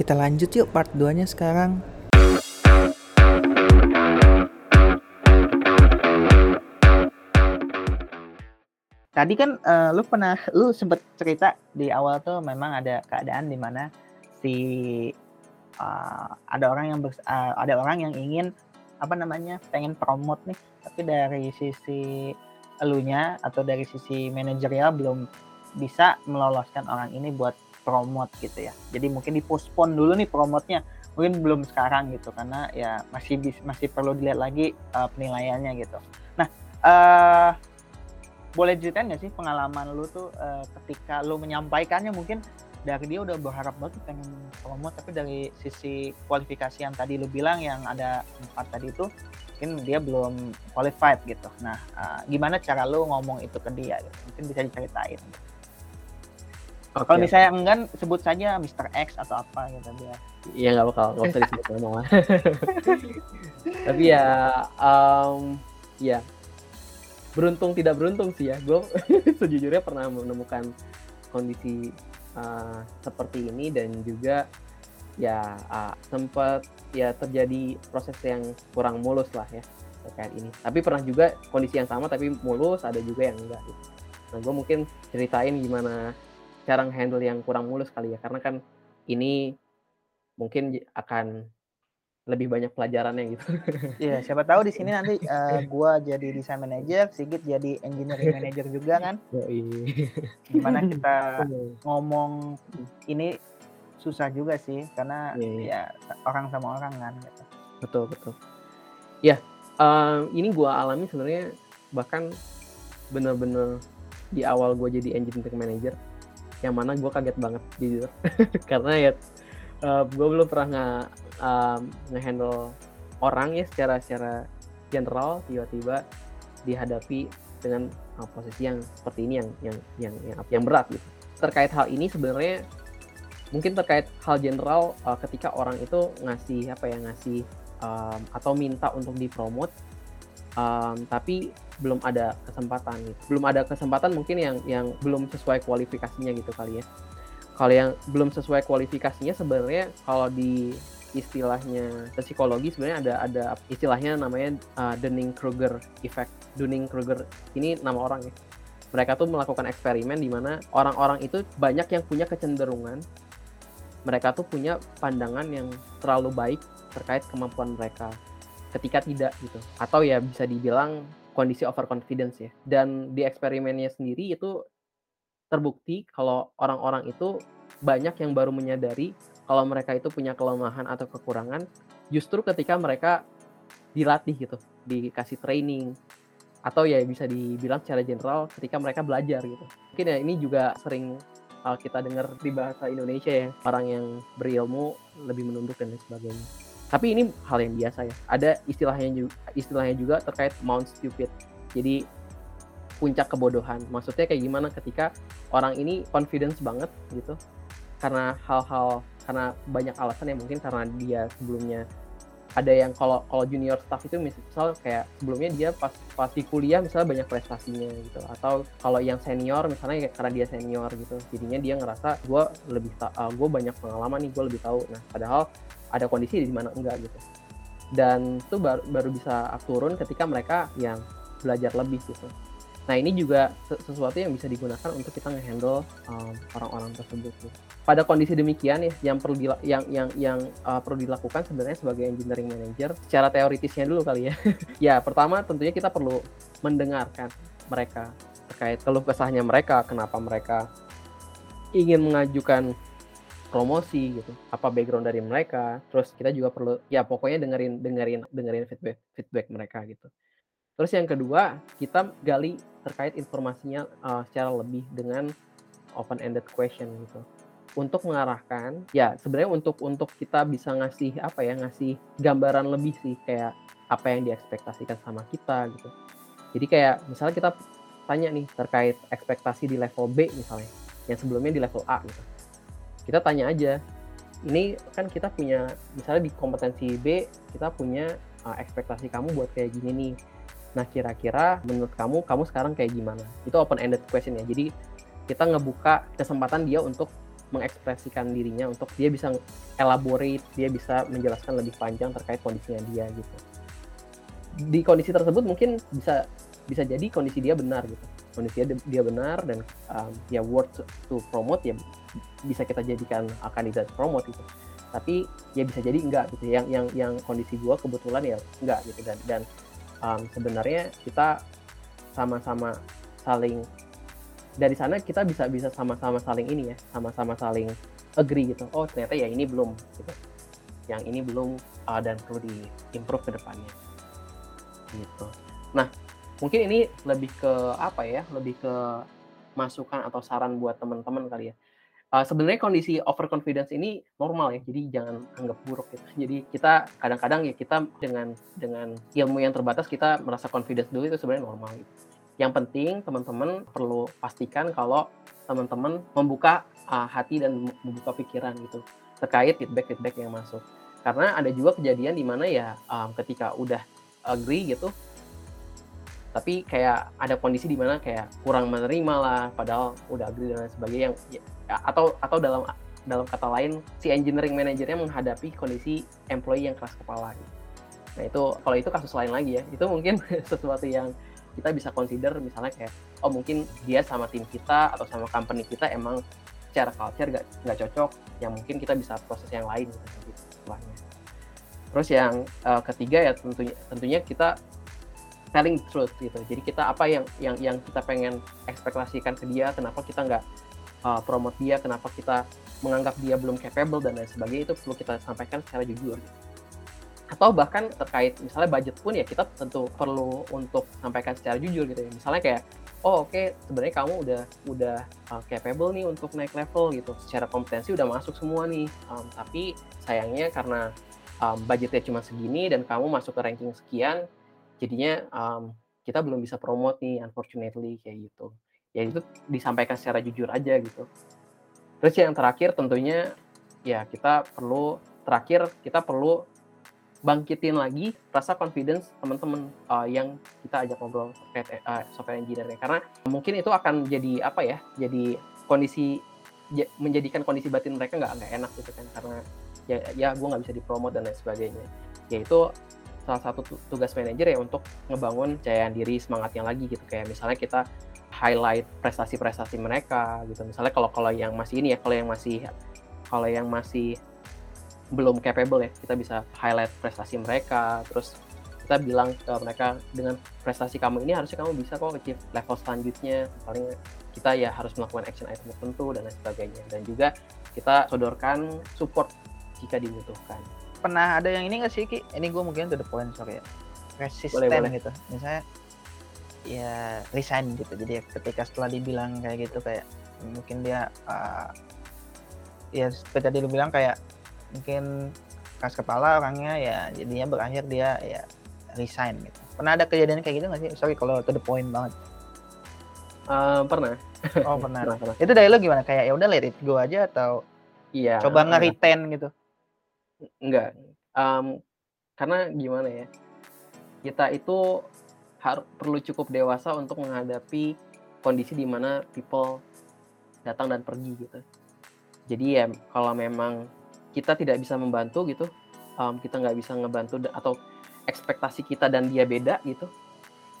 kita lanjut yuk part 2-nya sekarang. Tadi kan uh, lu pernah lu sempet cerita di awal tuh memang ada keadaan di mana si uh, ada orang yang uh, ada orang yang ingin apa namanya pengen promote nih tapi dari sisi elunya atau dari sisi manajerial belum bisa meloloskan orang ini buat promote gitu ya. Jadi mungkin dipospon dulu nih promotnya. Mungkin belum sekarang gitu karena ya masih masih perlu dilihat lagi uh, penilaiannya gitu. Nah, uh, boleh ceritain nggak sih pengalaman lu tuh uh, ketika lu menyampaikannya mungkin dari dia udah berharap banget pengen promote tapi dari sisi kualifikasi yang tadi lu bilang yang ada empat tadi itu mungkin dia belum qualified gitu. Nah, uh, gimana cara lu ngomong itu ke dia? Gitu? Mungkin bisa diceritain. Gitu. Okay. Kalau misalnya enggak sebut saja Mr. X atau apa gitu dia. Iya nggak bakal nggak usah disebut nama. Tapi ya, um, ya beruntung tidak beruntung sih ya gue sejujurnya pernah menemukan kondisi uh, seperti ini dan juga ya uh, sempat ya terjadi proses yang kurang mulus lah ya terkait ini tapi pernah juga kondisi yang sama tapi mulus ada juga yang enggak gitu. nah gue mungkin ceritain gimana cara handle yang kurang mulus kali ya karena kan ini mungkin akan lebih banyak pelajarannya gitu. Iya, siapa tahu di sini nanti uh, gua jadi desain manager, Sigit jadi engineering manager juga kan. Gimana kita ngomong ini susah juga sih karena iya. ya orang sama orang kan gitu. Betul, betul. Ya, uh, ini gua alami sebenarnya bahkan bener-bener di awal gue jadi engineering manager yang mana gue kaget banget jujur karena ya uh, gue belum pernah nge, um, ngehandle orang ya secara secara general tiba-tiba dihadapi dengan uh, posisi yang seperti ini yang yang yang yang, yang berat gitu. Terkait hal ini sebenarnya mungkin terkait hal general uh, ketika orang itu ngasih apa ya ngasih um, atau minta untuk dipromot um, tapi belum ada kesempatan gitu. Belum ada kesempatan mungkin yang yang belum sesuai kualifikasinya gitu kali ya kalau yang belum sesuai kualifikasinya sebenarnya kalau di istilahnya psikologi sebenarnya ada ada istilahnya namanya uh, Dunning-Kruger effect. Dunning-Kruger ini nama orang ya. Mereka tuh melakukan eksperimen di mana orang-orang itu banyak yang punya kecenderungan mereka tuh punya pandangan yang terlalu baik terkait kemampuan mereka ketika tidak gitu. Atau ya bisa dibilang kondisi overconfidence ya. Dan di eksperimennya sendiri itu terbukti kalau orang-orang itu banyak yang baru menyadari kalau mereka itu punya kelemahan atau kekurangan justru ketika mereka dilatih gitu, dikasih training atau ya bisa dibilang secara general ketika mereka belajar gitu. Mungkin ya ini juga sering uh, kita dengar di bahasa Indonesia ya, orang yang berilmu lebih menunduk dan lain sebagainya. Tapi ini hal yang biasa ya. Ada istilahnya juga, istilahnya juga terkait Mount Stupid. Jadi puncak kebodohan. Maksudnya kayak gimana ketika orang ini confidence banget gitu karena hal-hal karena banyak alasan ya mungkin karena dia sebelumnya ada yang kalau kalau junior staff itu misal kayak sebelumnya dia pas pas di kuliah misalnya banyak prestasinya gitu atau kalau yang senior misalnya karena dia senior gitu jadinya dia ngerasa gue lebih uh, gue banyak pengalaman nih gue lebih tahu nah padahal ada kondisi di mana enggak gitu dan itu baru, baru bisa turun ketika mereka yang belajar lebih gitu Nah ini juga sesuatu yang bisa digunakan untuk kita ngehandle um, orang-orang tersebut. Gitu. Pada kondisi demikian ya, yang perlu yang yang yang uh, perlu dilakukan sebenarnya sebagai engineering manager, secara teoritisnya dulu kali ya. ya pertama tentunya kita perlu mendengarkan mereka terkait keluh kesahnya mereka, kenapa mereka ingin mengajukan promosi gitu apa background dari mereka terus kita juga perlu ya pokoknya dengerin dengerin dengerin feedback feedback mereka gitu Terus yang kedua, kita gali terkait informasinya uh, secara lebih dengan open-ended question gitu. Untuk mengarahkan, ya sebenarnya untuk untuk kita bisa ngasih apa ya, ngasih gambaran lebih sih kayak apa yang diekspektasikan sama kita gitu. Jadi kayak misalnya kita tanya nih terkait ekspektasi di level B misalnya, yang sebelumnya di level A gitu. Kita tanya aja, ini kan kita punya misalnya di kompetensi B kita punya uh, ekspektasi kamu buat kayak gini nih Nah, kira-kira menurut kamu, kamu sekarang kayak gimana? Itu open-ended question ya. Jadi, kita ngebuka kesempatan dia untuk mengekspresikan dirinya untuk dia bisa elaborate, dia bisa menjelaskan lebih panjang terkait kondisinya dia gitu. Di kondisi tersebut mungkin bisa bisa jadi kondisi dia benar gitu. Kondisi dia, dia benar dan um, ya worth to promote ya bisa kita jadikan kandidat promote gitu. Tapi ya bisa jadi enggak gitu. Yang yang yang kondisi gua kebetulan ya enggak gitu. Dan dan um, sebenarnya kita sama-sama saling dari sana kita bisa bisa sama-sama saling ini ya sama-sama saling agree gitu. Oh ternyata ya ini belum gitu. Yang ini belum uh, dan perlu di improve ke depannya. Gitu. Nah mungkin ini lebih ke apa ya? Lebih ke masukan atau saran buat teman-teman kali ya uh, sebenarnya kondisi overconfidence ini normal ya jadi jangan anggap buruk gitu jadi kita kadang-kadang ya kita dengan dengan ilmu yang terbatas kita merasa confidence dulu itu sebenarnya normal gitu yang penting teman-teman perlu pastikan kalau teman-teman membuka uh, hati dan membuka pikiran gitu terkait feedback-feedback yang masuk. Karena ada juga kejadian di mana ya um, ketika udah agree gitu, tapi kayak ada kondisi di mana kayak kurang menerima lah, padahal udah agree dan sebagainya. Yang, ya, atau atau dalam dalam kata lain si engineering manajernya menghadapi kondisi employee yang keras kepala. Gitu. Nah itu kalau itu kasus lain lagi ya, itu mungkin sesuatu yang kita bisa consider misalnya kayak oh mungkin dia sama tim kita atau sama company kita emang secara culture gak, gak cocok yang mungkin kita bisa proses yang lain gitu setelahnya terus yang uh, ketiga ya tentunya tentunya kita telling truth gitu. Jadi kita apa yang yang yang kita pengen ekspektasikan ke dia kenapa kita nggak uh, promote dia kenapa kita menganggap dia belum capable dan lain sebagainya itu perlu kita sampaikan secara jujur gitu. Atau bahkan terkait misalnya budget pun ya kita tentu perlu untuk sampaikan secara jujur gitu ya. Misalnya kayak oh oke okay, sebenarnya kamu udah udah uh, capable nih untuk naik level gitu. Secara kompetensi udah masuk semua nih. Um, tapi sayangnya karena um, budgetnya cuma segini dan kamu masuk ke ranking sekian jadinya um, kita belum bisa promote nih unfortunately kayak gitu. Ya itu disampaikan secara jujur aja gitu. Terus yang terakhir tentunya ya kita perlu terakhir kita perlu bangkitin lagi rasa confidence teman-teman uh, yang kita ajak ngobrol terkait uh, software engineer karena mungkin itu akan jadi apa ya jadi kondisi menjadikan kondisi batin mereka nggak nggak enak gitu kan. Karena ya ya gue nggak bisa dipromot dan lain sebagainya. Yaitu salah satu tugas manajer ya untuk ngebangun cahaya diri semangatnya lagi gitu. Kayak misalnya kita highlight prestasi-prestasi mereka gitu. Misalnya kalau kalau yang masih ini ya kalau yang masih kalau yang masih belum capable ya kita bisa highlight prestasi mereka. Terus kita bilang ke mereka dengan prestasi kamu ini harusnya kamu bisa kok achieve level selanjutnya. Paling kita ya harus melakukan action item tertentu dan lain sebagainya. Dan juga kita sodorkan support jika dibutuhkan pernah ada yang ini nggak sih Ki? ini gue mungkin to the point sorry ya. Resisten boleh, boleh. gitu. Misalnya ya resign gitu. Jadi ketika setelah dibilang kayak gitu kayak mungkin dia uh, ya seperti tadi lu bilang kayak mungkin keras kepala orangnya ya jadinya berakhir dia ya resign gitu. Pernah ada kejadian kayak gitu nggak sih? Sorry kalau to the point banget. Uh, pernah. Oh pernah. pernah, pernah. itu dari lo gimana? Kayak ya udah let it go aja atau iya coba nge-retain gitu enggak. Um, karena gimana ya kita itu harus perlu cukup dewasa untuk menghadapi kondisi di mana people datang dan pergi gitu. Jadi ya kalau memang kita tidak bisa membantu gitu um, kita nggak bisa ngebantu atau ekspektasi kita dan dia beda gitu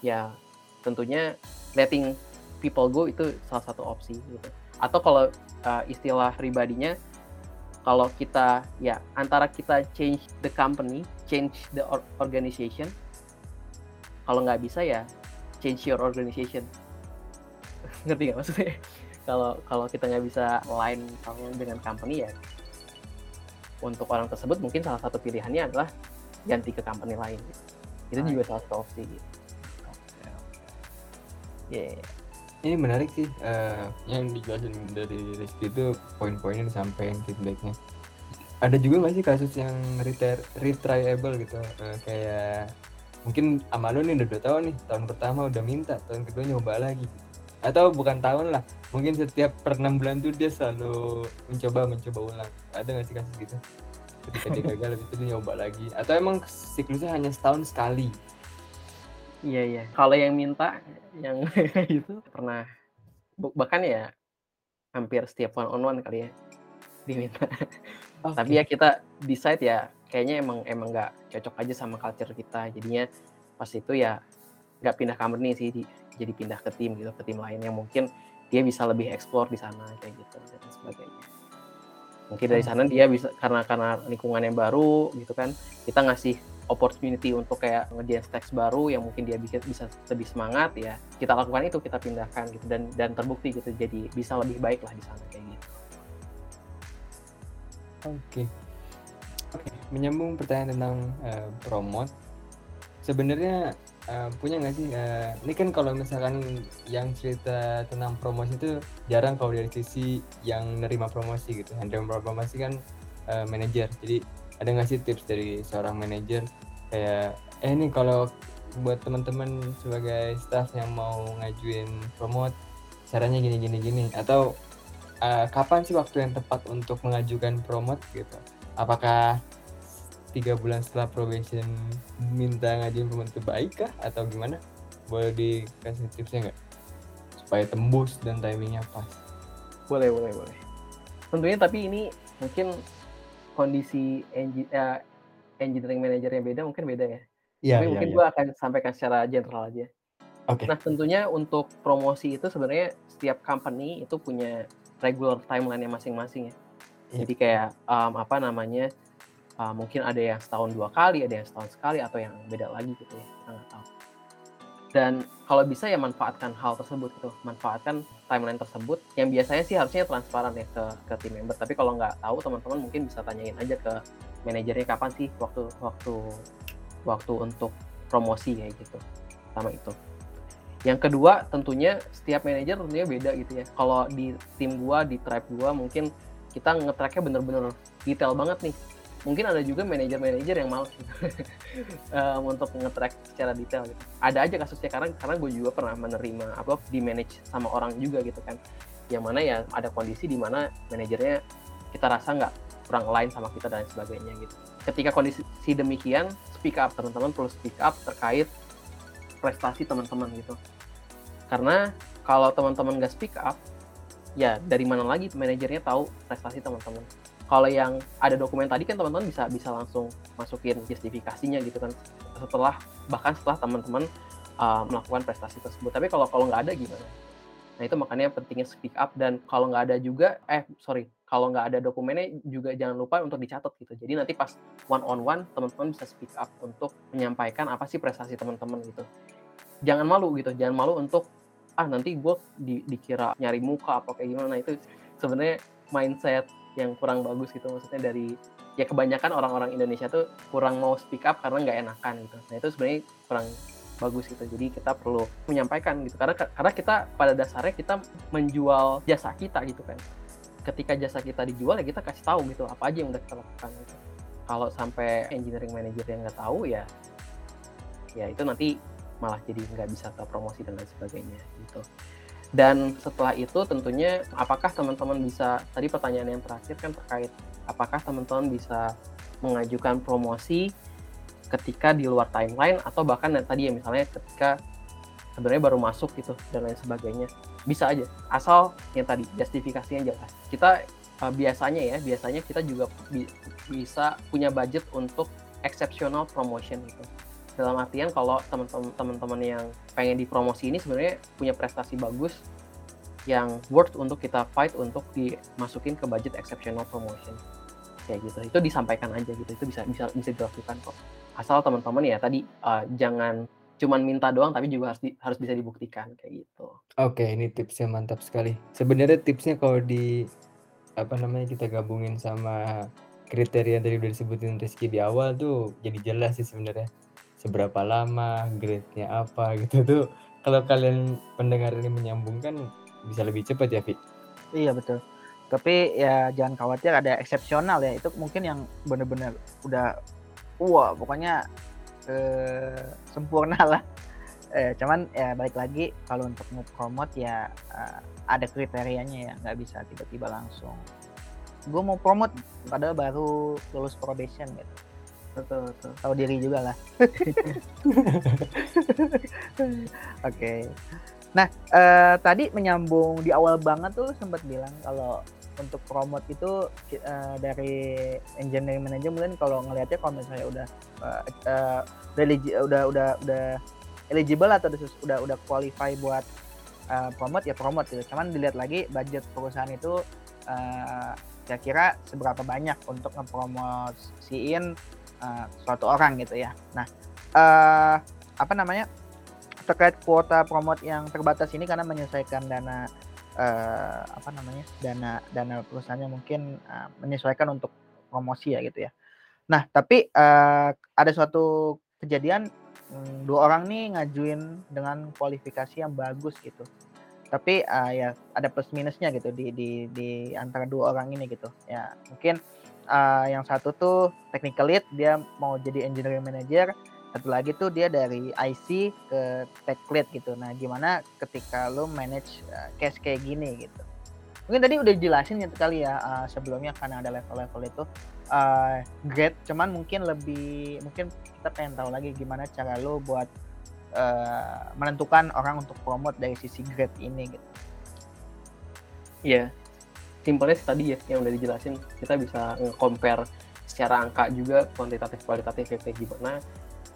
ya tentunya letting people go itu salah satu opsi gitu. Atau kalau uh, istilah pribadinya kalau kita ya antara kita change the company change the organization kalau nggak bisa ya change your organization ngerti nggak maksudnya kalau kalau kita nggak bisa line dengan company ya untuk orang tersebut mungkin salah satu pilihannya adalah ganti ke company lain. Itu juga salah satu opsi. Gitu. Yeah. Ini menarik sih uh, yang dijelasin dari Rizky itu poin-poinnya disampaikan feedbacknya. Ada juga nggak sih kasus yang retire, retriable gitu? Uh, kayak mungkin Amalo nih udah dua tahun nih tahun pertama udah minta tahun kedua nyoba lagi. Atau bukan tahun lah mungkin setiap per enam bulan tuh dia selalu mencoba mencoba ulang. Ada nggak sih kasus gitu? Ketika dia gagal itu dia nyoba lagi. Atau emang siklusnya hanya setahun sekali iya iya kalau yang minta yang itu pernah bahkan ya hampir setiap one on one kali ya diminta. Oke. Tapi ya kita decide ya kayaknya emang emang nggak cocok aja sama culture kita. Jadinya pas itu ya nggak pindah company sih, di- jadi pindah ke tim gitu, ke tim lain yang mungkin dia bisa lebih explore di sana kayak gitu dan sebagainya. Mungkin dari sana dia bisa karena karena lingkungan yang baru gitu kan, kita ngasih opportunity untuk kayak ngerjain stacks baru yang mungkin dia bisa bisa lebih semangat ya kita lakukan itu kita pindahkan gitu dan dan terbukti gitu jadi bisa lebih baik lah di sana kayak gitu. Oke. Oke, menyambung pertanyaan tentang eh, promote. Sebenarnya eh, punya nggak sih? eh, ini kan kalau misalkan yang cerita tentang promosi itu jarang kalau dari sisi yang nerima promosi gitu. Yang promosi kan eh, manajer. Jadi ada nggak sih tips dari seorang manajer kayak eh ini kalau buat teman-teman sebagai staff yang mau ngajuin promote caranya gini gini gini atau eh, kapan sih waktu yang tepat untuk mengajukan promote gitu? Apakah tiga bulan setelah probation minta ngajuin promote itu baik kah atau gimana? Boleh dikasih tipsnya nggak? Supaya tembus dan timingnya pas. Boleh, boleh, boleh. Tentunya tapi ini mungkin kondisi engi- eh, engineering manajernya beda, mungkin beda ya. Iya, tapi mungkin gua akan sampaikan secara general aja. Oke. Nah, tentunya untuk promosi itu sebenarnya setiap company itu punya regular timeline-nya masing-masing ya. Iya. Jadi kayak um, apa namanya? uh, mungkin ada yang setahun dua kali, ada yang setahun sekali atau yang beda lagi gitu ya. Kita nggak tahu. Dan kalau bisa ya manfaatkan hal tersebut gitu, manfaatkan timeline tersebut yang biasanya sih harusnya transparan ya ke ke tim member. Tapi kalau nggak tahu teman-teman mungkin bisa tanyain aja ke manajernya kapan sih waktu waktu waktu untuk promosi kayak gitu. Sama itu. Yang kedua tentunya setiap manajer tentunya beda gitu ya. Kalau di tim gua, di tribe gua mungkin kita nge-tracknya bener-bener detail banget nih. Mungkin ada juga manajer-manajer yang males gitu. Em, untuk nge-track secara detail gitu. Ada aja kasusnya karena karena gue juga pernah menerima apa di manage sama orang juga gitu kan. Yang mana ya ada kondisi di mana manajernya kita rasa nggak kurang align sama kita dan sebagainya gitu. Ketika kondisi demikian, speak up teman-teman perlu speak up terkait prestasi teman-teman gitu. Karena kalau teman-teman nggak speak up, ya dari mana lagi manajernya tahu prestasi teman-teman. Kalau yang ada dokumen tadi kan teman-teman bisa bisa langsung masukin justifikasinya gitu kan setelah bahkan setelah teman-teman uh, melakukan prestasi tersebut. Tapi kalau kalau nggak ada gimana? Nah itu makanya pentingnya speak up dan kalau nggak ada juga, eh sorry, kalau nggak ada dokumennya juga jangan lupa untuk dicatat gitu. Jadi nanti pas one on one teman-teman bisa speak up untuk menyampaikan apa sih prestasi teman-teman gitu. Jangan malu gitu, jangan malu untuk ah nanti gue di, dikira nyari muka apa kayak gimana. Nah, itu sebenarnya mindset yang kurang bagus gitu maksudnya dari ya kebanyakan orang-orang Indonesia tuh kurang mau speak up karena nggak enakan gitu. Nah itu sebenarnya kurang bagus gitu. Jadi kita perlu menyampaikan gitu karena karena kita pada dasarnya kita menjual jasa kita gitu kan. Ketika jasa kita dijual ya kita kasih tahu gitu apa aja yang udah kita lakukan gitu. Kalau sampai engineering manager yang nggak tahu ya ya itu nanti malah jadi nggak bisa ke promosi dan lain sebagainya gitu. Dan setelah itu tentunya apakah teman-teman bisa tadi pertanyaan yang terakhir kan terkait apakah teman-teman bisa mengajukan promosi ketika di luar timeline atau bahkan yang tadi ya misalnya ketika sebenarnya baru masuk gitu dan lain sebagainya. Bisa aja asal yang tadi justifikasinya jelas. Kita uh, biasanya ya biasanya kita juga bi- bisa punya budget untuk exceptional promotion gitu dalam artian kalau teman-teman yang pengen dipromosi ini sebenarnya punya prestasi bagus yang worth untuk kita fight untuk dimasukin ke budget exceptional promotion. Kayak gitu. Itu disampaikan aja gitu. Itu bisa bisa bisa dilakukan kok. Asal teman-teman ya tadi uh, jangan cuman minta doang tapi juga harus di- harus bisa dibuktikan kayak gitu. Oke, ini tipsnya mantap sekali. Sebenarnya tipsnya kalau di apa namanya kita gabungin sama kriteria yang tadi udah disebutin Rizky di awal tuh jadi jelas sih sebenarnya seberapa lama, grade-nya apa gitu tuh. Kalau kalian pendengar ini menyambungkan bisa lebih cepat ya, Vi. Iya betul. Tapi ya jangan khawatir ada eksepsional ya. Itu mungkin yang bener-bener udah wah pokoknya eh, sempurna lah. Eh, cuman ya balik lagi kalau untuk nge-promote ya eh, ada kriterianya ya nggak bisa tiba-tiba langsung. Gue mau promote padahal baru lulus probation gitu. Betul betul Tahu diri juga lah. Oke. Nah, eh, tadi menyambung di awal banget tuh sempat bilang kalau untuk promote itu uh, dari engineering manager mungkin kalau ngelihatnya kalau misalnya udah uh, uh, udah udah udah eligible atau udah udah qualify buat uh, promote ya promote gitu. Cuman dilihat lagi budget perusahaan itu uh, kira-kira seberapa banyak untuk ngepromosiin uh, suatu orang gitu ya. Nah, uh, apa namanya terkait kuota promote yang terbatas ini karena menyelesaikan dana uh, apa namanya dana dana perusahaannya mungkin uh, menyesuaikan untuk promosi ya gitu ya. Nah, tapi uh, ada suatu kejadian um, dua orang nih ngajuin dengan kualifikasi yang bagus gitu. Tapi uh, ya ada plus minusnya gitu di di di antara dua orang ini gitu. Ya, mungkin uh, yang satu tuh technical lead dia mau jadi engineering manager. Satu lagi tuh dia dari IC ke tech lead gitu. Nah gimana ketika lo manage uh, case kayak gini gitu. Mungkin tadi udah jelasin gitu kali ya uh, sebelumnya karena ada level-level itu. Uh, grade cuman mungkin lebih mungkin kita pengen tahu lagi gimana cara lo buat uh, menentukan orang untuk promote dari sisi grade ini gitu. Iya. Simpelnya tadi ya yang udah dijelasin kita bisa compare secara angka juga kuantitatif kualitatif kayak gimana.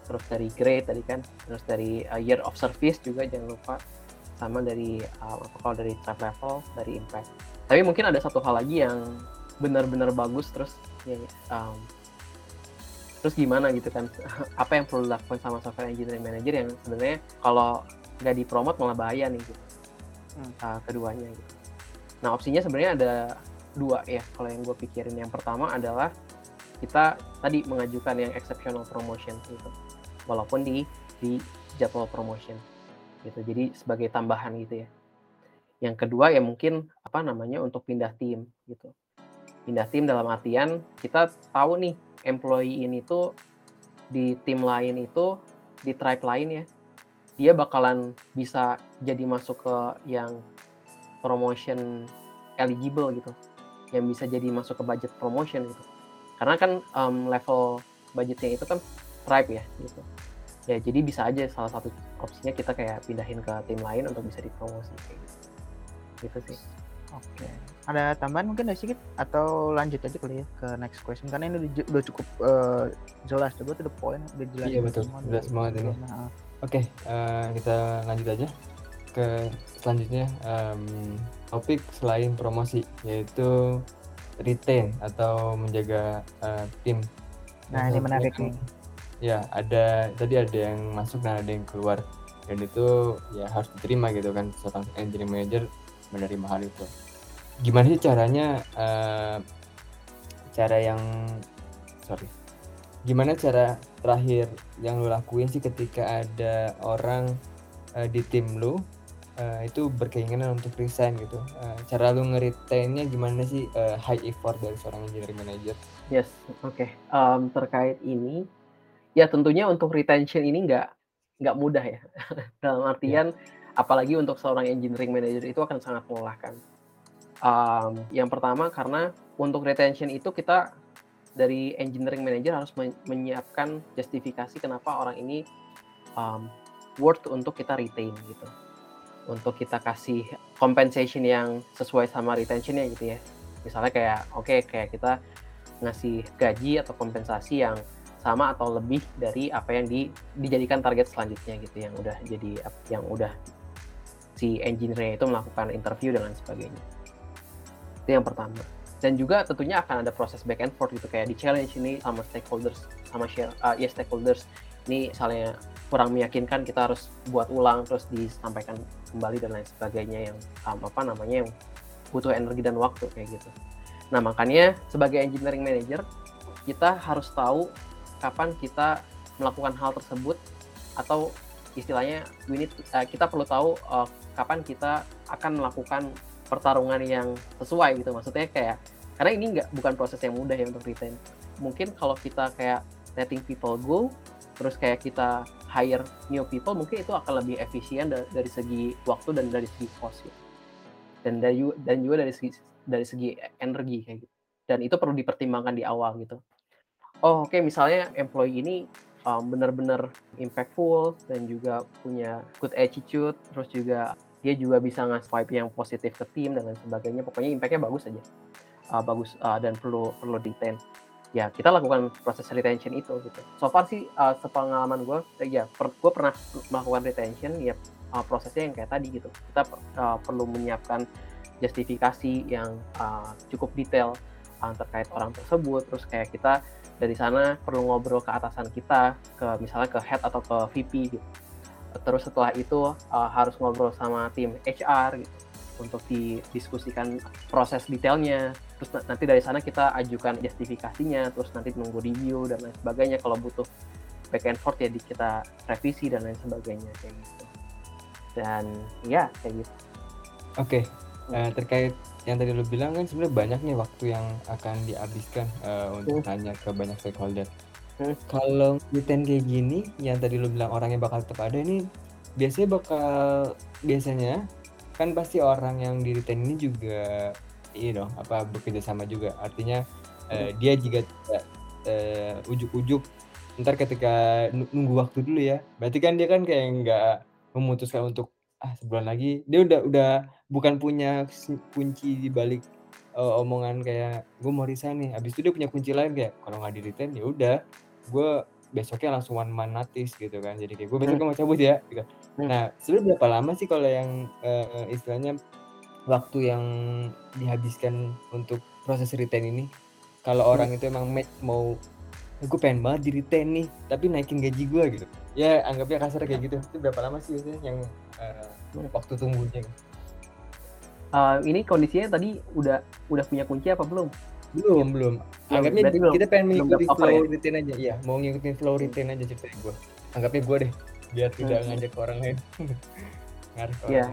Terus dari grade tadi kan terus dari uh, year of service juga jangan lupa. Sama dari uh, kalau dari type level dari impact. Tapi mungkin ada satu hal lagi yang benar-benar bagus terus ya um, terus gimana gitu kan? Apa yang perlu dilakukan sama software engineering manager yang sebenarnya kalau nggak dipromot malah bahaya nih gitu. Hmm. uh, keduanya gitu nah opsinya sebenarnya ada dua ya. Kalau yang gue pikirin yang pertama adalah kita tadi mengajukan yang exceptional promotion gitu. Walaupun di di jadwal promotion gitu. Jadi sebagai tambahan gitu ya. Yang kedua ya mungkin apa namanya untuk pindah tim gitu. Pindah tim dalam artian kita tahu nih employee ini tuh di tim lain itu di tribe lain ya dia bakalan bisa jadi masuk ke yang promotion eligible gitu. Yang bisa jadi masuk ke budget promotion gitu. Karena kan um, level budgetnya itu kan tribe ya gitu. Ya jadi bisa aja salah satu opsinya kita kayak pindahin ke tim lain untuk bisa dipromosi kayak gitu. Gitu sih. Oke. Ada tambahan mungkin dari sedikit atau lanjut aja kali ya ke next question? Karena ini udah cukup uh, jelas coba tuh the point udah jelas iya betul. semua, jelas banget ini. nah. oke okay, uh, eh, kita lanjut aja ke selanjutnya um, topik selain promosi yaitu retain atau menjaga uh, tim. Nah, ini menarik nih. ya ada tadi ada yang masuk dan ada yang keluar. Dan itu ya harus diterima gitu kan seorang engineering manager menerima hal itu. Gimana sih caranya uh, cara yang sorry gimana cara terakhir yang lo lakuin sih ketika ada orang uh, di tim lo uh, itu berkeinginan untuk resign gitu. Uh, cara lu ngeritainnya gimana sih? Uh, high effort dari seorang engineering manager? Yes oke. Okay. um, terkait ini ya tentunya untuk retention ini nggak nggak mudah ya. Dalam artian yeah. apalagi untuk seorang engineering manager itu akan sangat melelahkan um, yang pertama karena untuk retention itu kita dari engineering manager harus menyiapkan justifikasi kenapa orang ini um, worth untuk kita retain gitu untuk kita kasih compensation yang sesuai sama retentionnya gitu ya. Misalnya kayak oke okay, kayak kita ngasih gaji atau kompensasi yang sama atau lebih dari apa yang di, dijadikan target selanjutnya gitu yang udah jadi yang udah si engineer itu melakukan interview dan lain sebagainya. Itu yang pertama. Dan juga tentunya akan ada proses back and forth gitu kayak di challenge ini sama stakeholders sama share uh, ya stakeholders. Ini misalnya kurang meyakinkan kita harus buat ulang terus disampaikan kembali dan lain sebagainya yang um, apa namanya yang butuh energi dan waktu kayak gitu. Nah makanya sebagai engineering manager kita harus tahu kapan kita melakukan hal tersebut atau istilahnya we need, uh, kita perlu tahu uh, kapan kita akan melakukan pertarungan yang sesuai gitu. Maksudnya kayak karena ini nggak bukan proses yang mudah ya untuk retain. Mungkin kalau kita kayak letting people go terus kayak kita hire new people mungkin itu akan lebih efisien dari, segi waktu dan dari segi cost gitu. dan dari dan juga dari segi dari segi energi kayak gitu dan itu perlu dipertimbangkan di awal gitu oh oke okay, misalnya employee ini um, benar-benar impactful dan juga punya good attitude, terus juga dia juga bisa ngasih vibe yang positif ke tim dan lain sebagainya. Pokoknya impactnya bagus aja. uh, bagus uh, dan perlu perlu retain ya kita lakukan proses retention itu gitu. So far sih uh, sepengalaman gue ya per, gue pernah melakukan retention ya uh, prosesnya yang kayak tadi gitu. Kita uh, perlu menyiapkan justifikasi yang uh, cukup detail uh, terkait orang tersebut. Terus kayak kita dari sana perlu ngobrol ke atasan kita ke misalnya ke head atau ke VP gitu. Terus setelah itu uh, harus ngobrol sama tim HR gitu untuk didiskusikan proses detailnya terus nanti dari sana kita ajukan justifikasinya terus nanti menunggu review dan lain sebagainya kalau butuh back and forth ya di kita revisi dan lain sebagainya kayak gitu dan ya kayak gitu oke okay. uh, eh, terkait yang tadi lo bilang kan sebenarnya banyak nih waktu yang akan dihabiskan uh, untuk hmm. tanya ke banyak stakeholder hmm. kalau konten kayak gini yang tadi lo bilang orangnya bakal tetap ada ini biasanya bakal biasanya kan pasti orang yang di retain ini juga ini dong apa bekerja sama juga. Artinya uh, dia jika tidak uh, ujuk-ujuk. Ntar ketika nunggu waktu dulu ya. Berarti kan dia kan kayak nggak memutuskan untuk ah sebulan lagi. Dia udah udah bukan punya kunci di balik uh, omongan kayak gue mau resign nih. Habis itu dia punya kunci lain kayak kalau nggak di retain ya udah. Gue besoknya langsung one man notice gitu kan jadi kayak gue besok hmm. mau cabut ya gitu. Hmm. nah sebenarnya berapa lama sih kalau yang uh, istilahnya waktu yang dihabiskan untuk proses retain ini kalau hmm. orang itu emang match mau gue pengen banget di retain nih tapi naikin gaji gue gitu ya anggapnya kasar kayak gitu itu berapa lama sih biasanya yang uh, waktu tunggunya uh, ini kondisinya tadi udah udah punya kunci apa belum belum belum anggapnya belum, kita pengen mengikuti flow ya? retain aja iya mau ngikutin flow retain aja cerita gue anggapnya gue deh biar tidak hmm. ngajak orang lain ngaruh ya.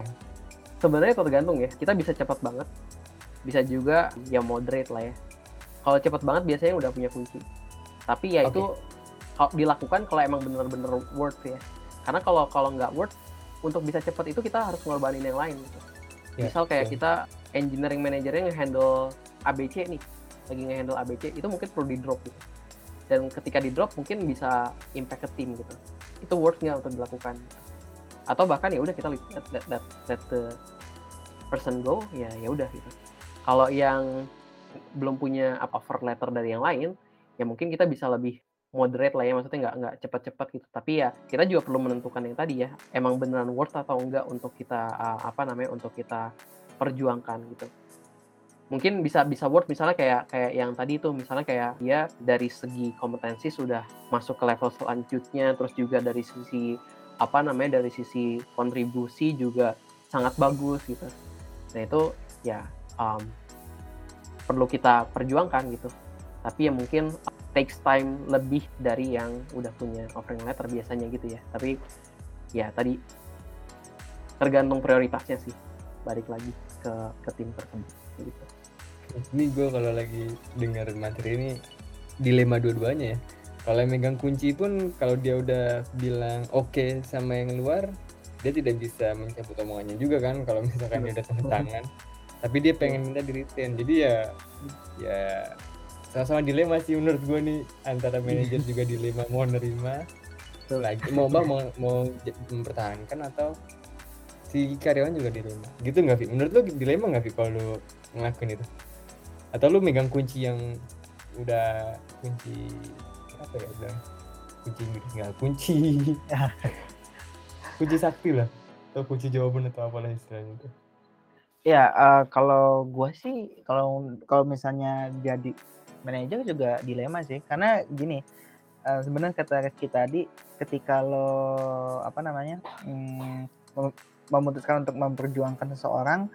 sebenarnya tergantung ya kita bisa cepat banget bisa juga ya moderate lah ya kalau cepat banget biasanya udah punya kunci tapi ya okay. itu kalau dilakukan kalau emang bener-bener worth ya karena kalau kalau nggak worth untuk bisa cepat itu kita harus ngorbanin yang lain gitu. Yeah, misal kayak yeah. kita engineering manajernya nge-handle ABC nih lagi nge-handle ABC itu mungkin perlu di drop gitu. Dan ketika di drop mungkin bisa impact ke tim gitu. Itu worth nggak untuk dilakukan. Atau bahkan ya udah kita let, let, let, let the person go ya ya udah gitu. Kalau yang belum punya apa offer letter dari yang lain ya mungkin kita bisa lebih moderate lah ya maksudnya nggak nggak cepat-cepat gitu. Tapi ya kita juga perlu menentukan yang tadi ya emang beneran worth atau enggak untuk kita uh, apa namanya untuk kita perjuangkan gitu mungkin bisa bisa work misalnya kayak kayak yang tadi itu misalnya kayak dia dari segi kompetensi sudah masuk ke level selanjutnya terus juga dari sisi apa namanya dari sisi kontribusi juga sangat bagus gitu. Nah itu ya um, perlu kita perjuangkan gitu. Tapi ya mungkin takes time lebih dari yang udah punya offering letter biasanya gitu ya. Tapi ya tadi tergantung prioritasnya sih. Balik lagi ke ke tim tersebut gitu ini gue kalau lagi dengar materi ini dilema dua-duanya ya. Kalau yang megang kunci pun kalau dia udah bilang oke okay sama yang luar dia tidak bisa mencabut omongannya juga kan kalau misalkan dia udah tanda tangan. Tapi dia pengen minta di retain. Jadi ya ya sama-sama dilema sih menurut gue nih antara manajer juga dilema mau nerima lagi mau bang mau, mau mempertahankan atau si karyawan juga dilema. Gitu nggak Vi? menurut lo dilema nggak Vi kalau ngelakuin itu atau lu megang kunci yang udah kunci apa ya udah kunci Inggris nggak kunci. Kunci sakti lah. Atau kunci jawaban atau apalah istilahnya itu. Ya uh, kalau gua sih kalau kalau misalnya jadi manajer juga dilema sih. Karena gini uh, sebenarnya kata Rizky tadi ketika lo apa namanya hmm, memutuskan untuk memperjuangkan seseorang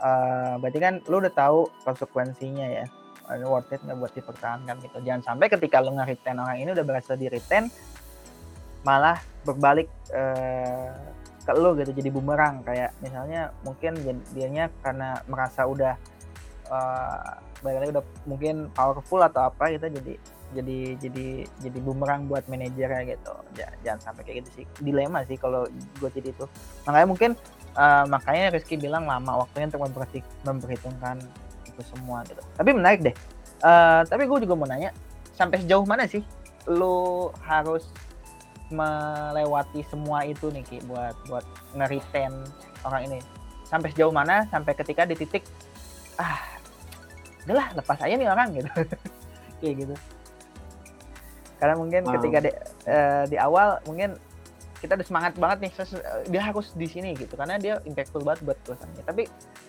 uh, berarti kan lu udah tahu konsekuensinya ya. Uh, worth it nggak buat dipertahankan gitu. Jangan sampai ketika lu nge-retain orang ini udah berhasil di retain malah berbalik uh, ke lu gitu jadi bumerang. Kayak misalnya mungkin dianya karena merasa udah uh, lagi udah mungkin powerful atau apa gitu jadi jadi jadi jadi bumerang buat manajernya gitu. Jangan sampai kayak gitu sih. Dilema sih kalau gue jadi itu. Makanya mungkin uh, makanya Rizky bilang lama waktunya untuk memperhitungkan itu semua gitu. Tapi menarik deh. Uh, tapi gue juga mau nanya sampai sejauh mana sih lo harus melewati semua itu nih Ki buat buat ngeriten orang ini? Sampai sejauh mana? Sampai ketika di titik ah udahlah lepas aja nih orang gitu. Kayak gitu. Karena mungkin Wow. ketika di, eh, di awal mungkin kita udah semangat banget nih ses- dia harus di sini gitu karena dia impactful banget buat perusahaannya tapi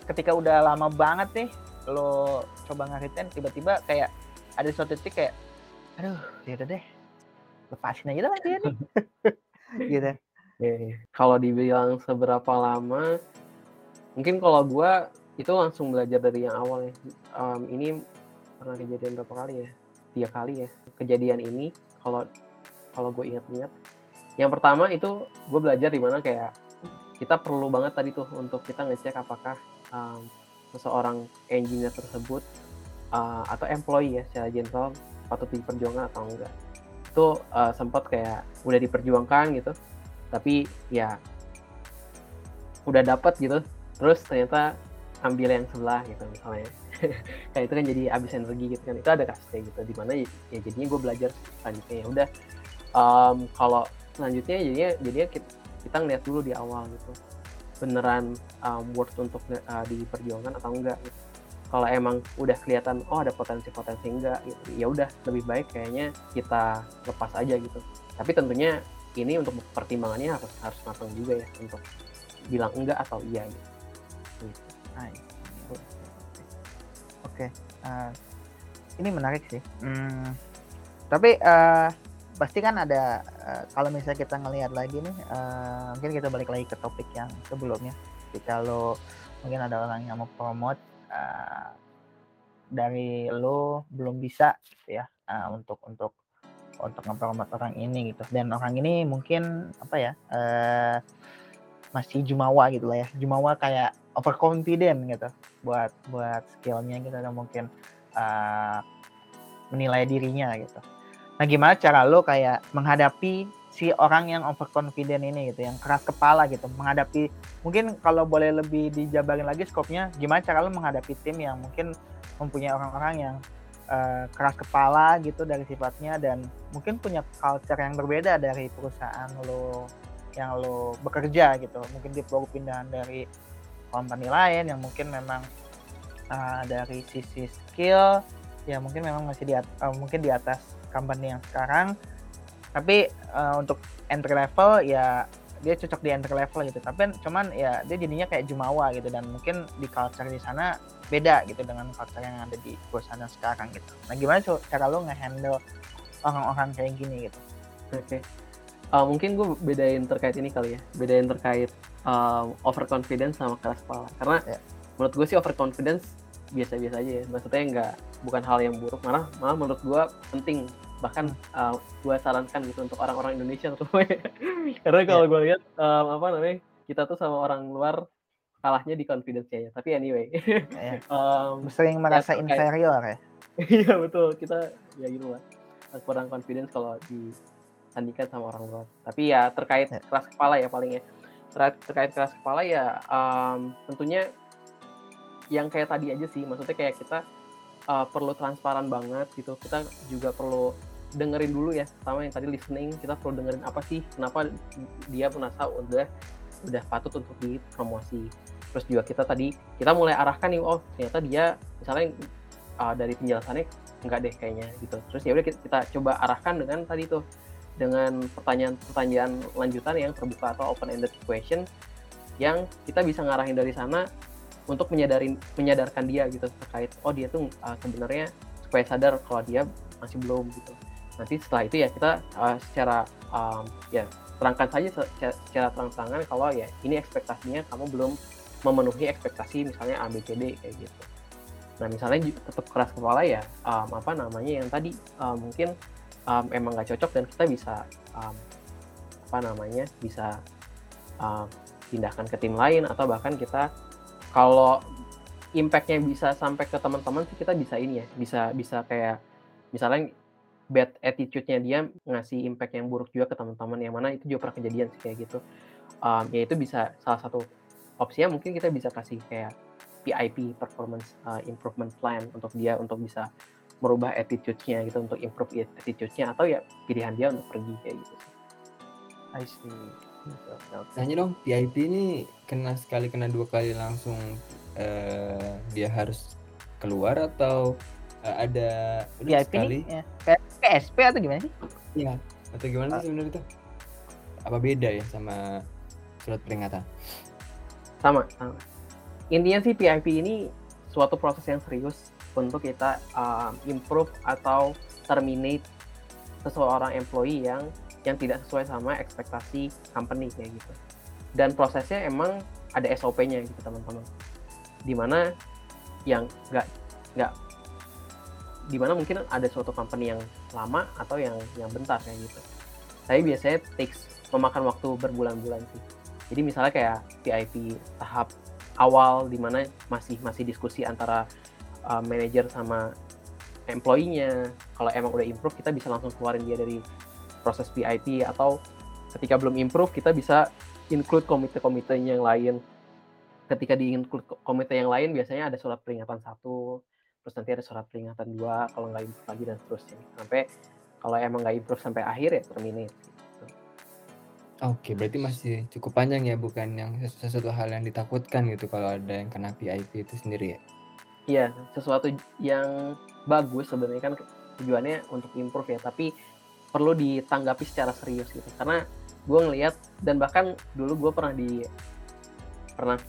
ketika udah lama banget nih lo coba ngaritin tiba-tiba kayak ada suatu titik kayak aduh ya udah deh lepasin aja lah dia nih gitu Oke. Kalau dibilang seberapa lama, mungkin kalau gua itu langsung belajar dari yang awal ya. Em, ini pernah kejadian berapa kali ya? Tiga kali ya. Kejadian ini kalau kalau gue ingat-ingat, yang pertama itu gue belajar di mana kayak kita perlu banget tadi tuh untuk kita ngecek apakah em, seseorang engineer tersebut uh, atau employee ya secara general patut diperjuangkan atau enggak. Itu uh, sempat kayak udah diperjuangkan gitu, tapi ya udah dapat gitu terus ternyata ambil yang sebelah gitu misalnya kayak itu kan jadi habis energi gitu kan itu ada kasus kayak gitu di mana ya, ya jadinya gue belajar selanjutnya ya udah em, kalau selanjutnya jadinya jadinya kita, kita ngeliat dulu di awal gitu beneran um, worth untuk uh, diperjuangkan atau enggak gitu. kalau emang udah kelihatan oh ada potensi-potensi enggak gitu ya udah lebih baik kayaknya kita lepas aja gitu tapi tentunya ini untuk pertimbangannya harus harus matang juga ya untuk bilang enggak atau iya gitu. Gitu. Oke, eh, ini menarik sih. Hmm, tapi eh, pasti kan ada eh, kalau misalnya kita ngelihat lagi nih, eh, mungkin kita balik lagi ke topik yang sebelumnya. Jadi kalau mungkin ada orang yang mau promote eh, dari lo belum bisa gitu ya eh, untuk untuk untuk ngepromot orang ini gitu dan orang ini mungkin apa ya eh, masih jumawa gitu lah ya jumawa kayak overconfident gitu buat buat skillnya gitu mungkin uh, menilai dirinya gitu. Nah gimana cara lo kayak menghadapi si orang yang overconfident ini gitu, yang keras kepala gitu, menghadapi mungkin kalau boleh lebih dijabarin lagi skopnya, gimana cara lo menghadapi tim yang mungkin mempunyai orang-orang yang uh, keras kepala gitu dari sifatnya dan mungkin punya culture yang berbeda dari perusahaan lo yang lo bekerja gitu, mungkin dia baru pindahan dari company lain yang mungkin memang uh, dari sisi skill ya mungkin memang masih di uh, mungkin di atas company yang sekarang tapi uh, untuk entry level ya dia cocok di entry level gitu tapi cuman ya dia jadinya kayak jumawa gitu dan mungkin di culture di sana beda gitu dengan culture yang ada di perusahaan yang sekarang gitu nah gimana cara lo nge-handle orang-orang kayak gini gitu Oke. Uh, mungkin gue bedain terkait ini kali ya. Bedain terkait um, overconfidence sama keras kepala. Karena Ya. menurut gue sih overconfidence biasa-biasa aja ya. Maksudnya nggak bukan hal yang buruk. Malah malah menurut gue penting. Bahkan uh, gue sarankan gitu untuk orang-orang Indonesia terutama. ya. Karena kalau gue lihat um, apa namanya kita tuh sama orang luar kalahnya di confidence-nya ya. Tapi anyway. ya, um, sering merasa terkait- inferior ya Iya betul kita ya gitu lah kurang confidence kalau disandingkan sama orang luar. Tapi ya terkait Ya. keras kepala ya paling ya terkait, terkait keras kepala ya em, tentunya yang kayak tadi aja sih maksudnya kayak kita uh, perlu transparan banget gitu kita juga perlu dengerin dulu ya sama yang tadi listening kita perlu dengerin apa sih kenapa dia merasa udah udah patut untuk dipromosi. Terus juga kita tadi kita mulai arahkan nih oh ternyata dia misalnya uh, dari penjelasannya enggak deh kayaknya gitu. Terus ya udah kita, kita coba arahkan dengan tadi tuh dengan pertanyaan-pertanyaan lanjutan yang terbuka atau open ended question yang kita bisa ngarahin dari sana untuk menyadarin menyadarkan dia gitu terkait oh dia tuh uh, sebenarnya supaya sadar kalau dia masih belum gitu nanti setelah itu ya kita uh, secara um, ya terangkan saja se- secara, terang-terangan kalau ya ini ekspektasinya kamu belum memenuhi ekspektasi misalnya A B C D kayak gitu. Nah misalnya tetap keras kepala ya um, apa namanya yang tadi um, mungkin um, emang nggak cocok dan kita bisa um, apa namanya bisa um, pindahkan ke tim lain atau bahkan kita kalau impactnya bisa sampai ke teman-teman sih kita bisa ini ya bisa bisa kayak misalnya bad attitude-nya dia ngasih impact yang buruk juga ke teman-teman yang mana itu juga pernah kejadian sih kayak gitu um, ya itu bisa salah satu opsinya mungkin kita bisa kasih kayak PIP performance uh, improvement plan untuk dia untuk bisa merubah attitude-nya gitu untuk improve attitude-nya atau ya pilihan dia untuk pergi kayak gitu sih. I see. Tanya dong, PIP ini kena sekali kena dua kali langsung eh, dia harus keluar atau uh, ada VIP sekali nih ya. kayak kayak SP atau gimana sih? Iya. atau gimana sih sebenarnya itu apa beda ya sama surat peringatan? Sama sama. Intinya sih PIP ini suatu proses yang serius untuk kita um, improve atau terminate seseorang employee yang yang tidak sesuai sama ekspektasi company kayak gitu. Dan prosesnya emang ada SOP-nya gitu teman-teman. Di mana yang nggak nggak di mana mungkin ada suatu company yang lama atau yang yang bentar kayak gitu. Tapi biasanya takes memakan waktu berbulan-bulan sih. Jadi misalnya kayak VIP tahap awal di mana masih masih diskusi antara uh, manajer sama employee-nya kalau emang udah improve kita bisa langsung keluarin dia dari proses VIP atau ketika belum improve kita bisa include komite-komite yang lain. Ketika di include komite yang lain biasanya ada surat peringatan satu terus nanti ada surat peringatan dua kalau nggak improve lagi dan seterusnya sampai kalau emang nggak improve sampai akhir ya terminate gitu. Oke, berarti masih cukup panjang ya, bukan yang sesu- sesuatu hal yang ditakutkan gitu kalau ada yang kena PIP itu sendiri ya. Iya, sesuatu yang bagus sebenarnya kan tujuannya untuk improve ya, tapi perlu ditanggapi secara serius gitu. Karena gue ngelihat dan bahkan dulu gue pernah di pernah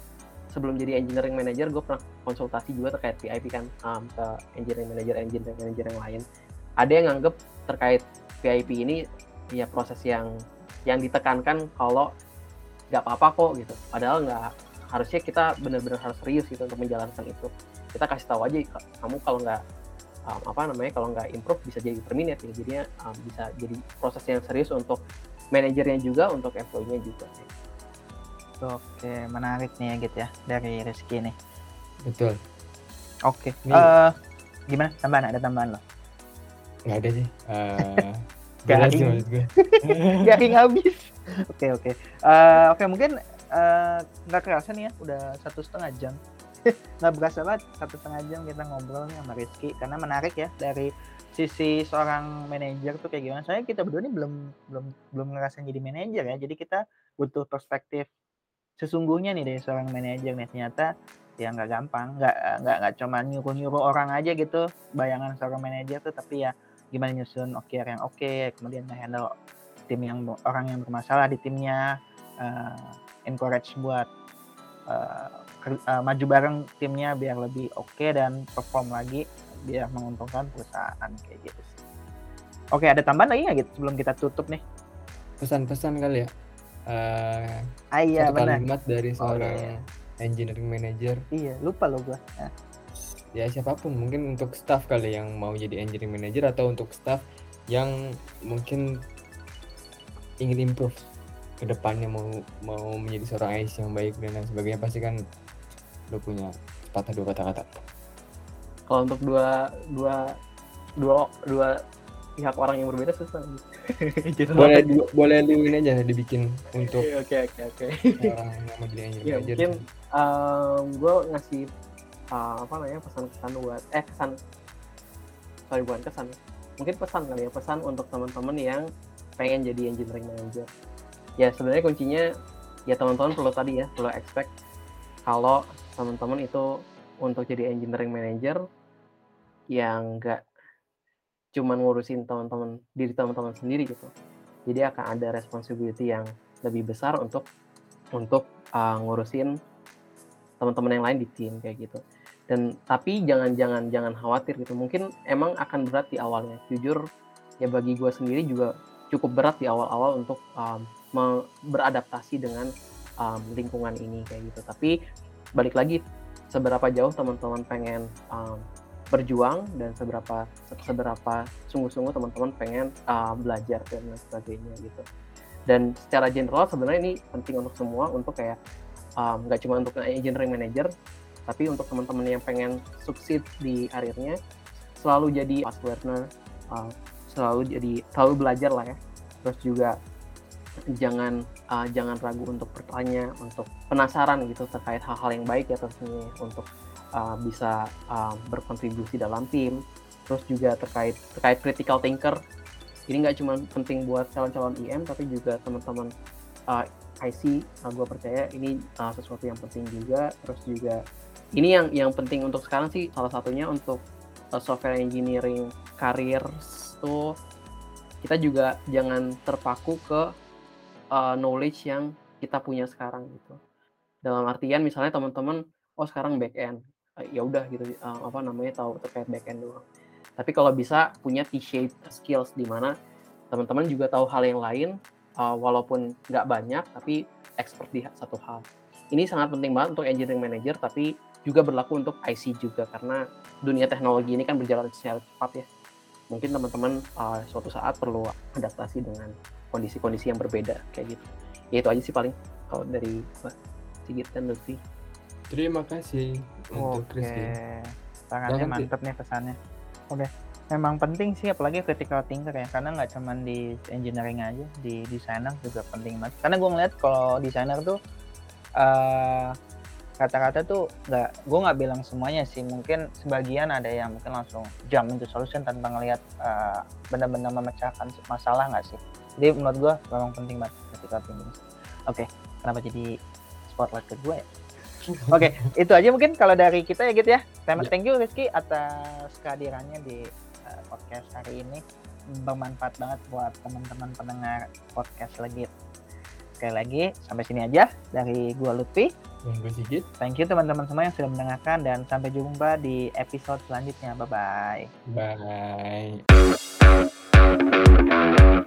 sebelum jadi engineering manager gue pernah konsultasi juga terkait PIP kan um, ke engineering manager engineering manager yang lain. Ada yang nganggep terkait PIP ini ya proses yang yang ditekankan kalau nggak apa-apa kok gitu. Padahal nggak harusnya kita benar-benar harus serius gitu untuk menjalankan itu kita kasih tahu aja ka- kamu kalau nggak um, apa namanya kalau nggak improve bisa jadi terminate ya jadinya um, bisa jadi proses yang serius untuk manajernya juga untuk employee-nya juga oke menarik nih ya gitu ya dari Rizky nih Betul. oke Nih. Eh, gimana tambahan ada tambahan lo Nggak ada sih. Uh, Garing. maksud gue. garing habis oke oke Eh, oke mungkin eh, nggak kerasa nih ya udah satu setengah jam nggak berasa banget satu setengah jam kita ngobrol nih sama Rizky karena menarik ya dari sisi seorang manajer tuh kayak gimana soalnya kita berdua nih belum belum belum ngerasain jadi manajer ya jadi kita butuh perspektif sesungguhnya nih dari seorang manajer nih ternyata ya nggak gampang nggak nggak nggak cuma nyuruh nyuruh orang aja gitu bayangan seorang manajer tuh tapi ya gimana nyusun OKR yang oke kemudian handle tim yang orang yang bermasalah di timnya eh, encourage buat eh, ker- eh, maju bareng timnya biar lebih oke dan perform lagi biar menguntungkan perusahaan kayak gitu sih. Oke ada tambahan lagi nggak gitu sebelum kita tutup nih? Pesan-pesan kali ya. Uh, Ah iya satu benar. kalimat dari Oh, seorang iya, engineering manager Iya lupa lo gua. Nah, ya siapa pun mungkin untuk staff kali yang mau jadi engineering manager atau untuk staff yang mungkin ingin improve ke depannya mau mau menjadi seorang AIS yang baik dan lain sebagainya pasti kan lo punya patah dua kata-kata kalau untuk dua dua dua dua pihak orang yang berbeda susah. Gitu. boleh du- boleh luin aja dibikin untuk oke oke oke orang yang mau jadi ya mungkin gue ngasih uh, apa namanya pesan-pesan buat eh kesan sorry bukan kesan mungkin pesan kali ya pesan untuk teman-teman yang pengen jadi engineering manager. Ya sebenarnya kuncinya ya teman-teman perlu tadi ya perlu expect kalau teman-teman itu untuk jadi engineering manager yang enggak cuman ngurusin teman-teman diri teman-teman sendiri gitu. Jadi akan ada responsibility yang lebih besar untuk untuk uh, ngurusin teman-teman yang lain di tim kayak gitu. Dan tapi jangan jangan jangan khawatir gitu. Mungkin emang akan berat di awalnya. Jujur ya bagi gue sendiri juga cukup berat di awal-awal untuk um, beradaptasi dengan um, lingkungan ini kayak gitu. Tapi balik lagi seberapa jauh teman-teman pengen um, berjuang dan seberapa seberapa sungguh-sungguh teman-teman pengen uh, belajar dan lain sebagainya gitu. Dan secara general sebenarnya ini penting untuk semua untuk kayak um, nggak cuma untuk engineering manager tapi untuk teman-teman yang pengen sukses di karirnya selalu jadi fast learner uh, selalu jadi selalu belajar lah ya. Terus juga jangan uh, jangan ragu untuk bertanya untuk penasaran gitu terkait hal-hal yang baik ya tentunya untuk uh, bisa uh, berkontribusi dalam tim. Terus juga terkait terkait critical thinker. Ini nggak cuma penting buat calon-calon IM tapi juga teman-teman uh, IC uh, gue percaya ini uh, sesuatu yang penting juga. Terus juga ini yang yang penting untuk sekarang sih salah satunya untuk uh, software engineering karir tuh kita juga jangan terpaku ke uh, knowledge yang kita punya sekarang gitu. Dalam artian misalnya teman-teman oh sekarang back end ya udah gitu uh, apa namanya tahu terkait back end doang. Tapi kalau bisa punya T-shaped skills di mana teman-teman juga tahu hal yang lain uh, walaupun nggak banyak tapi expert di satu hal. Ini sangat penting banget untuk engineering manager tapi juga berlaku untuk IC juga karena dunia teknologi ini kan berjalan secara cepat ya. Mungkin teman-teman uh, suatu saat perlu adaptasi dengan kondisi-kondisi yang berbeda kayak gitu. Ya itu aja sih paling kalau dari Sigit dan Lutfi Terima kasih untuk Oke, Rizky. Ci. mantep nih pesannya. Oke, memang penting sih apalagi critical thinker ya, karena nggak cuman di engineering aja, di desainer juga penting banget. Karena gue ngeliat kalau desainer tuh eh kata-kata tuh nggak, gue nggak bilang semuanya sih, mungkin sebagian ada yang mungkin langsung jump into solution tanpa ngelihat eh, benar-benar memecahkan masalah nggak sih. Jadi menurut gue memang penting banget critical thinking. Oke, kenapa jadi spotlight ke gue ya? Oke, itu aja mungkin kalau dari kita ya gitu ya. Terima Ya. thank you Rizky atas kehadirannya di uh, podcast hari ini. Bermanfaat banget buat teman-teman pendengar podcast lagi. Sekali lagi sampai sini aja dari gua Lutfi. Dan gue Sigit. Thank you teman-teman semua yang sudah mendengarkan dan sampai jumpa di episode selanjutnya. Bye bye. Bye.